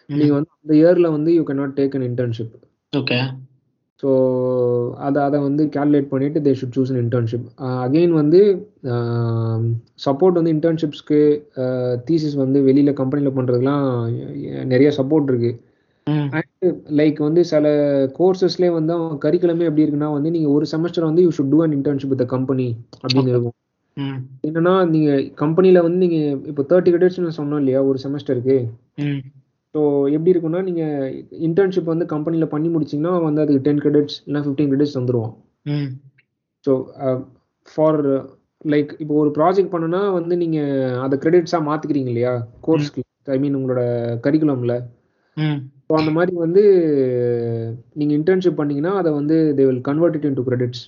நீங்கள் வந்து அந்த இயரில் வந்து you can not take an internship okay so அதை அதை வந்து கேல்குலேட் பண்ணிட்டு they should choose an internship again வந்து சப்போர்ட் வந்து இன்டர்ன்ஷிப்ஸ்க்கு தீசிஸ் வந்து வெளியில் கம்பெனியில் பண்ணுறதுலாம் நிறைய சப்போர்ட் இருக்கு. லைக் வந்து சில கோர்சஸ்லேயே வந்து அவங்க கரிக்குலமே எப்படி இருக்குன்னா வந்து நீங்கள் ஒரு செமஸ்டர் வந்து you should do an internship with company அப்படின்னு இருக்கும். என்னன்னா நீங்கள் கம்பெனியில் வந்து நீங்கள் இப்போ தேர்ட்டி கிரெடிட்ஸ்னு சொன்னோம் இல்லையா ஒரு செமஸ்டருக்கு ஸோ எப்படி இருக்குன்னா நீங்கள் இன்டர்ன்ஷிப் வந்து கம்பெனியில் பண்ணி முடிச்சிங்கன்னா வந்து அதுக்கு டென் கிரெடிட்ஸ் இல்லை ஃபிஃப்டீன் கிரெடிட்ஸ் வந்துருவோம் ஸோ ஃபார் லைக் இப்போ ஒரு ப்ராஜெக்ட் பண்ணுனா வந்து நீங்கள் அதை கிரெடிட்ஸாக மாற்றிக்கிறீங்க இல்லையா கோர்ஸ்க்கு ஐ மீன் உங்களோட கரிக்குலமில் ஸோ அந்த மாதிரி வந்து நீங்கள் இன்டர்ன்ஷிப் பண்ணீங்கன்னா அதை வந்து they will convert it into credits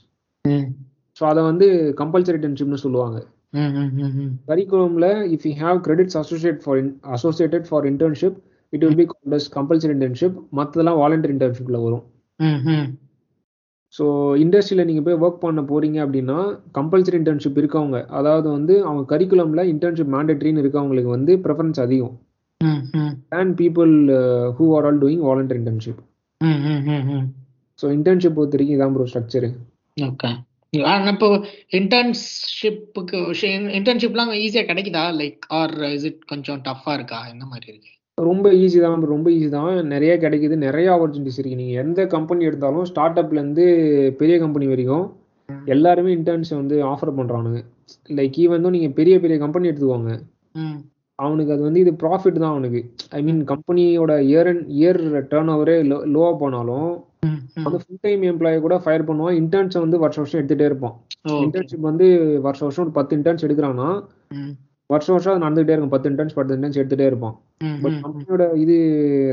so அதை வந்து கம்பல்சரி இன்டர்ன்ஷிப்னு சொல்லுவாங்க. கரிக்குலமில் if you have credits associate for associated for internship it will be called compulsory internship மற்றதெல்லாம் வாலண்டரி இன்டர்ன்ஷிப்ல வரும். ஸோ இண்டஸ்ட்ரியில் நீங்கள் போய் ஒர்க் பண்ண போறீங்க அப்படின்னா கம்பல்சரி இன்டர்ன்ஷிப் இருக்கவங்க அதாவது வந்து அவங்க கரிக்குலமில் இன்டர்ன்ஷிப் மேண்டட்ரின்னு இருக்கவங்களுக்கு வந்து ப்ரெஃபரன்ஸ் அதிகம். And people who are all doing voluntary internship so internship பொறுத்த வரைக்கும் இதான் ப்ரோ ஸ்ட்ரக்சரு ஓகே இப்போ இன்டர்ன்ஷிப்புக்கு இன்டர்ன்ஷிப்லாம் ஈஸியாக கிடைக்குதா? லைக் ஆர் இஸ் இட் கொஞ்சம் டஃப்பாக இருக்கா? என்ன மாதிரி இருக்கு? ரொம்ப ஈஸி தான் ரொம்ப ஈஸி தான். நிறைய கிடைக்குது. நிறைய ஆப்பர்ச்சுனிட்டிஸ் இருக்கு. நீங்கள் எந்த கம்பெனி எடுத்தாலும் ஸ்டார்ட் அப்லேருந்து பெரிய கம்பெனி வரைக்கும் எல்லாருமே இன்டர்ன்ஸ் வந்து ஆஃபர் பண்ணுறானுங்க லைக் ஈவன் நீங்கள் பெரிய பெரிய கம்பெனி எடுத்துக்கோங்க அவனுக்கு அது வந்து இது ப்ராஃபிட் தான் அவனுக்கு. ஐ மீன் கம்பெனியோட இயர் அண்ட் இயர் டேர்ன் ஓவரே லோவாக போனாலும் அந்த ஃபுல் டைம் எம்ப்ளாயி கூட ஃபயர் பண்ணுவான். இன்டர்ன்ஸை வந்து வருஷம் வருஷம் எடுத்துகிட்டே இருப்பான். இன்டர்ன்ஷிப் வந்து வருஷம் வருஷம் ஒரு பத்து இன்டர்ன்ஸ் எடுக்கிறான்னா வருஷம் வருஷம் அது நடந்துகிட்டே இருக்கும். பத்து இன்டர்ன்ஸ் பத்து இன்டர்ன்ஸ் எடுத்துகிட்டே இருப்பான். பட் கம்பெனியோட இது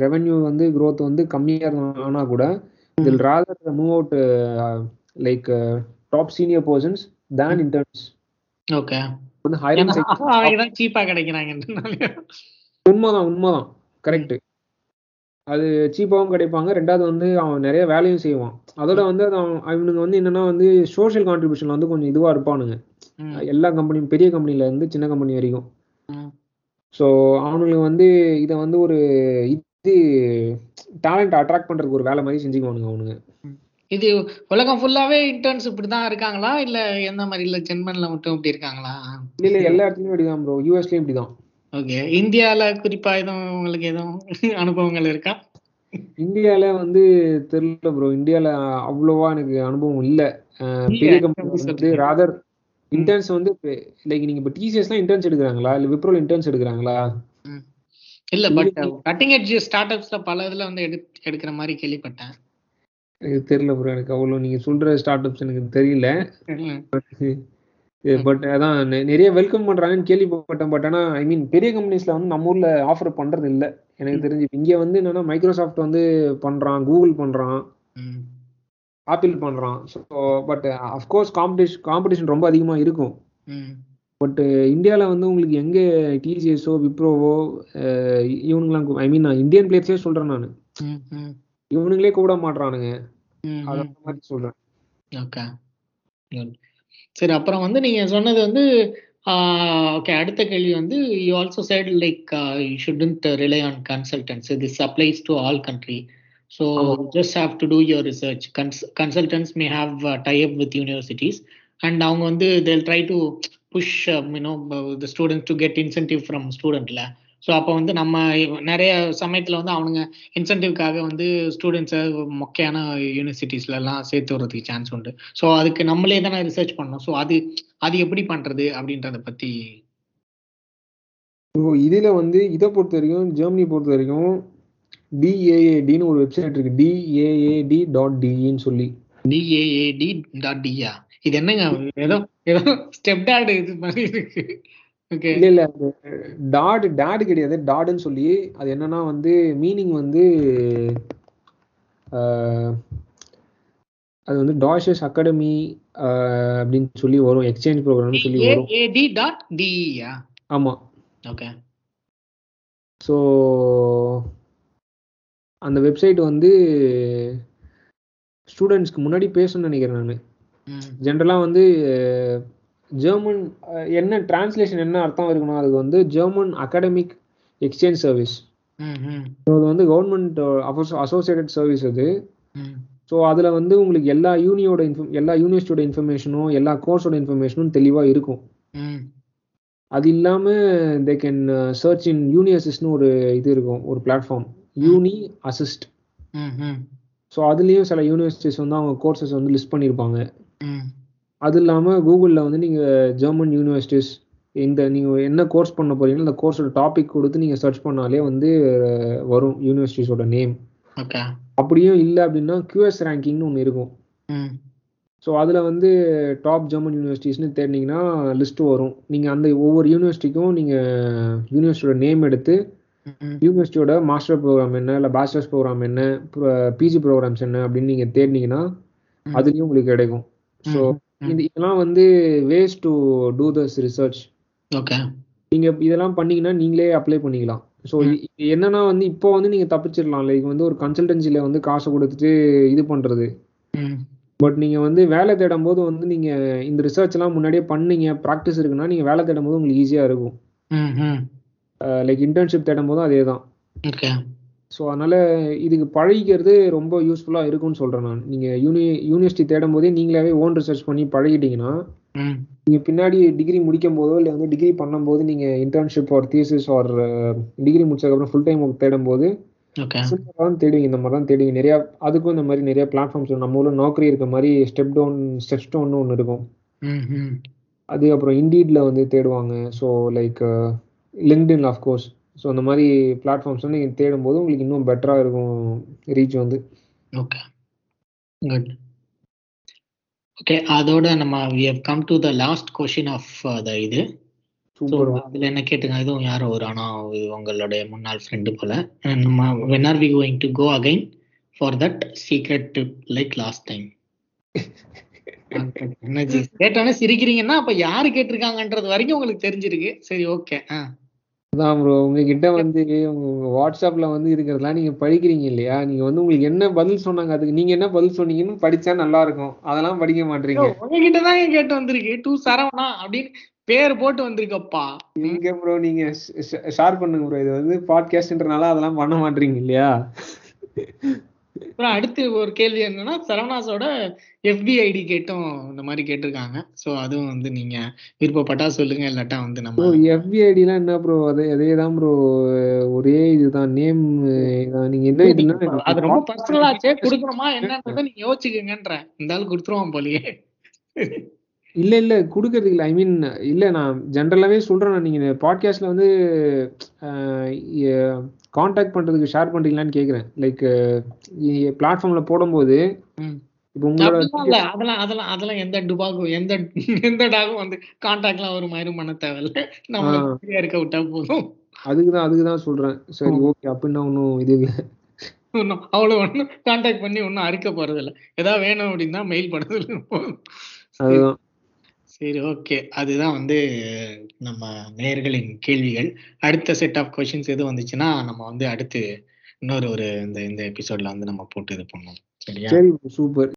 ரெவென்யூ வந்து க்ரோத் வந்து கம்மியாக ஆனா கூட இதில் rather move out like top senior persons than interns okay வந்து ஹைரிங் தான் சீப்பா கிடைக்கிறாங்க உண்மைதான் உண்மைதான். கரெக்ட் அது சீப்பாகவும் கிடைப்பாங்க. ரெண்டாவது வந்து அவன் நிறைய வேலையும் செய்வான். அதோட வந்து அவன் அவனுங்க வந்து என்னன்னா வந்து சோஷியல் கான்ட்ரிபியூஷன் வந்து கொஞ்சம் இதுவா இருப்பானுங்க. எல்லா கம்பெனியும் பெரிய கம்பெனில இருந்து சின்ன கம்பெனி வரைக்கும். ஸோ அவனுங்களுக்கு வந்து இதை வந்து ஒரு இது டேலண்ட் அட்ராக்ட் பண்றதுக்கு ஒரு வேலை மாதிரி செஞ்சுக்குவானுங்க அவனுங்க. இது உலகம் ஃபுல்லாவே இன்டர்ன்ஸ் இப்படிதான் இருக்காங்களா? இல்ல எந்த மாதிரி? இல்ல ஜெர்மன்ல மட்டும் இப்படி இருக்காங்களா? இல்ல எல்லா இடத்துலயும் இப்படிதான் ப்ரோ யூஎஸ்லயும் இப்படிதான். ஓகே இந்தியால குறிப்பா எதுவும் உங்களுக்கு எதுவும் அனுபவங்கள் இருக்கா? இந்தியால வந்து தெரியல ப்ரோ இந்தியால அவ்வளவா எனக்கு அனுபவம் இல்ல. பெரிய எப்படி கம்பெனி வந்து? ராதர் இன்டர்ன்ஸ் வந்து லைக் நீங்க இப்ப டிசிஎஸ்லாம் இன்டர்ன்ஸ் எடுக்கிறாங்களா? இல்ல விப்ரோல இன்டர்ன்ஸ் எடுக்கிறாங்களா. இல்ல பட் கட்டிங் எட்ஜ் ஸ்டார்ட் அப்ஸ்ல பல இதுல வந்து எடு எடுக்கிற மாதிரி கேள்விப்பட்டேன். எனக்கு தெரியல ப்ரோ எனக்கு அவ்வளவு நீங்க சொல்ற ஸ்டார்ட் அப்ஸ் எனக்கு தெரியல. பட் [laughs] அதான் நிறைய வெல்கம் பண்றாங்கன்னு கேள்விப்பட்டேன் பட் ஆனா ஐ மீன் பெரிய கம்பெனிஸ்ல வந்து நம்ம ஊர்ல ஆஃபர் பண்றது இல்ல எனக்கு தெரிஞ்சு இங்க வந்து என்னன்னா மைக்ரோசாஃப்ட் வந்து பண்றான் கூகுள் பண்றான் ம். ஆப்பிள் பண்றான் so but of course competition competition ரொம்ப அதிகமா இருக்கும். பட் இந்தியாவில் வந்து உங்களுக்கு எங்கே டிசிஎஸோ விப்ரோவோ இவனுங்களாம் ஐ மீன் நான் இந்தியன் பிளேயர்ஸே சொல்கிறேன் நான். இவனுங்களே கூப்பிட மாட்றானுங்க. ம். அது ம். அந்த மாதிரி சொல்கிறேன் ஓகே. சரி அப்புறம் வந்து நீங்க சொன்னது வந்து ஓகே அடுத்த கேள்வி வந்து you also side like you shouldn't rely on consultants this applies to all country so just have to do your research consultants may have tie up with universities and அவங்க வந்து they'll try to push you know the students to get incentive from ஸ்டூடெண்ட்ல so அப்போ வந்து நம்ம நிறைய சமயத்தில் வந்து அவனுங்க இன்சென்டிவ்காக வந்து ஸ்டூடெண்ட்ஸை மொக்கையான யூனிவர்சிட்டிஸ்ல எல்லாம் சேர்த்து வர்றதுக்கு சான்ஸ் உண்டு. ஸோ அதுக்கு நம்மளே தானே ரிசர்ச் பண்ணணும். ஸோ அது அது எப்படி பண்றது அப்படின்றத பத்தி ஸோ இதில் வந்து இதை பொறுத்த வரைக்கும் ஜெர்மனி பொறுத்த வரைக்கும் டிஏஏடின்னு ஒரு வெப்சைட் இருக்கு. டிஏஏடி டாட் டிஇன்னு சொல்லி. டிஏஏடி டாட் டியா இது என்னங்க? ஏதோ ஏதோ ஸ்டெப் டாட் இது மாதிரி இருக்கு. இல்ல இல்ல அது டாட் டேட் கிடையாது. டாட்னு சொல்லி அது என்னன்னா வந்து மீனிங் வந்து அது வந்து டாஷஸ் அகாடமி அப்படின்னு சொல்லி வரும். எக்ஸ்சேஞ்ச் ப்ரோக்ராம்னு சொல்லி வரும். ஏஏடி டாட் டிஇயா ஆமா. ஓகே ஸோ அந்த வெப்சைட் வந்து ஸ்டூடெண்ட்ஸ்க்கு முன்னாடி பேசணும்னு நினைக்கிறேன் நான். ஜென்ரலாக வந்து ஜெர்மன் என்ன டிரான்ஸ்லேஷன் என்ன அர்த்தம் இருக்குன்னா அதுக்கு வந்து German academic exchange service so அது வந்து கவர்மெண்ட் அசோசியேட்டட் சர்வீஸ் அது. ஸோ அதில் வந்து உங்களுக்கு எல்லா யூனியோட இன்ஃபம் எல்லா யூனிவர்சிட்டியோட இன்ஃபர்மேஷனும் எல்லா கோர்ஸோட இன்ஃபர்மேஷனும் தெளிவாக இருக்கும். அது இல்லாமல் they can search in uni அசிஸ்ட்னு ஒரு இது இருக்கும் ஒரு பிளாட்ஃபார்ம் யூனி அசிஸ்ட் ஸோ அதுலேயும் சில யூனிவர்சிட்டிஸ் வந்து அவங்க கோர்சஸ் வந்து லிஸ்ட் பண்ணியிருப்பாங்க அது இல்லாமல் கூகுளில் வந்து நீங்கள் ஜெர்மன் யூனிவர்சிட்டிஸ் இந்த நீங்கள் என்ன கோர்ஸ் பண்ண போறீங்களோ அந்த கோர்ஸோட டாபிக் கொடுத்து நீங்கள் சர்ச் பண்ணாலே வந்து வரும் யூனிவர்சிட்டிஸோட நேம் அப்படியும் இல்லை அப்படின்னா QS ரேங்கிங்னு ஒன்று இருக்கும். ம். ஸோ அதில் வந்து டாப் ஜெர்மன் யூனிவர்சிட்டிஸ்னு தேடினீங்கன்னா லிஸ்ட் வரும். நீங்கள் அந்த ஒவ்வொரு யூனிவர்சிட்டிக்கும் நீங்கள் யூனிவர்சிட்டியோட நேம் எடுத்து யூனிவர்சிட்டியோட மாஸ்டர் ப்ரோக்ராம் என்ன இல்லை பேச்சுலர்ஸ் ப்ரோக்ராம் என்ன பிஜி ப்ரோக்ராம்ஸ் என்ன அப்படின்னு நீங்கள் தேடினீங்கன்னா. அதுலேயும் உங்களுக்கு கிடைக்கும். ஸோ. இது இதெல்லாம் வந்து ways to do thus research okay நீங்க இதெல்லாம் பண்ணீங்கன்னா நீங்களே அப்ளை பண்ணிக்கலாம். ஸோ என்னன்னா வந்து இப்போ வந்து நீங்க தப்பிச்சிடலாம். லைக் வந்து ஒரு கன்சல்டன்சில வந்து காசு கொடுத்துட்டு இது பண்றது. பட் நீங்க வந்து வேலை தேடும் போது வந்து நீங்க இந்த ரிசர்ச் எல்லாம் முன்னாடியே பண்ணீங்க ப்ராக்டிஸ் இருக்குன்னா நீங்க வேலை தேடும் போது உங்களுக்கு ஈஸியா இருக்கும். லைக் இன்டர்ன்ஷிப் தேடும் போதும் அதே தான் ஓகே ஸோ அதனால இதுக்கு பழகிக்கிறது ரொம்ப யூஸ்ஃபுல்லா இருக்கும்னு சொல்றேன் நான். நீங்க யூனி யூனிவர்சிட்டி தேடும் போதே நீங்களாவே ஓன் ரிசர்ச் பண்ணி பழகிட்டீங்கன்னா ம். நீங்க பின்னாடி டிகிரி முடிக்கும் போதோ இல்லை வந்து டிகிரி பண்ணும்போது நீங்க internship or thesis or degree முடிச்சதுக்கப்புறம் ஃபுல் டைம் தேடும் போது தான் தேடுவீங்க. இந்த மாதிரி தான் தேடுவீங்க. நிறையா அதுக்கும் இந்த மாதிரி நிறைய பிளாட்ஃபார்ம்ஸ் நம்ம ஊரில் நோக்கரி இருக்க மாதிரி ஸ்டெப் டவுன் ஸ்டெப் ஸ்டோன்னு ஒன்று இருக்கும். அது அப்புறம் இண்டீட்ல வந்து தேடுவாங்க. So like LinkedIn of course so அந்த மாதிரி பிளாட்ஃபார்ம்ஸ் வந்து நீங்கள் தேடும்போது உங்களுக்கு இன்னும் பெட்டராக இருக்கும் ரீச் வந்து. ஓகே குட் ஓகே அதோட நம்ம we have come to the last question of the இது. அதில் என்ன கேட்டுங்க? இதுவும் யாரோ ஒரு ஆனால் உங்களுடைய முன்னாள் ஃப்ரெண்டு போல. நம்ம when are we going to go again for that secret trip like last time கேட்டோன்னே சிரிக்கிறீங்கன்னா அப்ப யாரு கேட்டிருக்காங்கன்றது வரைக்கும் உங்களுக்கு தெரிஞ்சிருக்கு. சரி ஓகே ஆ. அதான் ப்ரோ உங்ககிட்ட வந்து உங்க வாட்ஸ்அப்ல வந்து இருக்கிறதெல்லாம் நீங்க படிக்கிறீங்க இல்லையா? நீங்க வந்து உங்களுக்கு என்ன பதில் சொன்னாங்க? அதுக்கு நீங்க என்ன பதில் சொன்னீங்கன்னு படிச்சா நல்லா இருக்கும். அதெல்லாம் படிக்க மாட்டீங்க. உங்ககிட்ட தான் கேட்டு வந்திருக்கு. டூ சரவணா அப்படின்னு பேர் போட்டு வந்திருக்கப்பா. இங்க ப்ரோ நீங்க ஷேர் பண்ணுங்க ப்ரோ இது வந்து பாட்காஸ்ட்ன்றனால அதெல்லாம் பண்ண மாட்டீங்க இல்லையா? அப்புறம் அடுத்து ஒரு கேள்வி என்னன்னா சரவணாஸோட எஃபி ஐடி கேட்டும் இந்த மாதிரி கேட்டிருக்காங்க. சோ அதுவும் வந்து நீங்க விருப்பப்பட்டா சொல்லுங்க இல்லாட்டா வந்து நம்ம எஃபிஐடிலாம் என்ன ப்ரோ அதே அதே தான் ப்ரோ ஒரே இதுதான் நேம் நீங்க என்ன இதுன்னா அது ரொம்ப பர்சனலாச்சே கொடுக்கணுமா என்னன்றதை நீங்க யோசிச்சுக்கங்கன்றேன் இந்த ஆள் கொடுத்துருவான் போலயே. இல்ல இல்ல குடுக்கறதுக்கு இல்ல. ஐ மீன் இல்ல நான் ஜென்ரலாவே சொல்றேன். நீங்க பாட்காஸ்ட்ல வந்து காண்டாக்ட் பண்றதுக்கு ஷேர் பண்றீங்களான்னு கேக்குறேன். லைக் பிளாட்ஃபார்ம்ல போடும்போது அதெல்லாம் அதெல்லாம் அதெல்லாம் எந்த டுபாகும் எந்த எந்த டாகும் வந்து கான்டாக்ட்லாம் ஒரு மாதிரி பண்ண தேவையில்ல. நம்ம இருக்க விட்டா போதும். அதுக்கு தான் அதுக்கு தான் சொல்றேன். சரி ஓகே அப்படின்னா ஒன்றும் இது இல்லை. ஒன்றும் அவ்வளோ ஒன்றும் கான்டாக்ட் பண்ணி ஒன்றும் அறுக்க போறது இல்ல. ஏதாவது வேணும் அப்படின்னா மெயில் போதும். அதுதான். சரி ஓகே அதுதான் வந்து நம்ம நேயர்களின் கேள்விகள். அடுத்த செட் ஆஃப் கொஷின்ஸ் எதுவும் வந்துச்சுன்னா நம்ம வந்து அடுத்து இன்னொரு ஒரு இந்த இந்த எபிசோட்ல வந்து நம்ம போட்டு இது பண்ணோம் சரியா? சரி சூப்பர்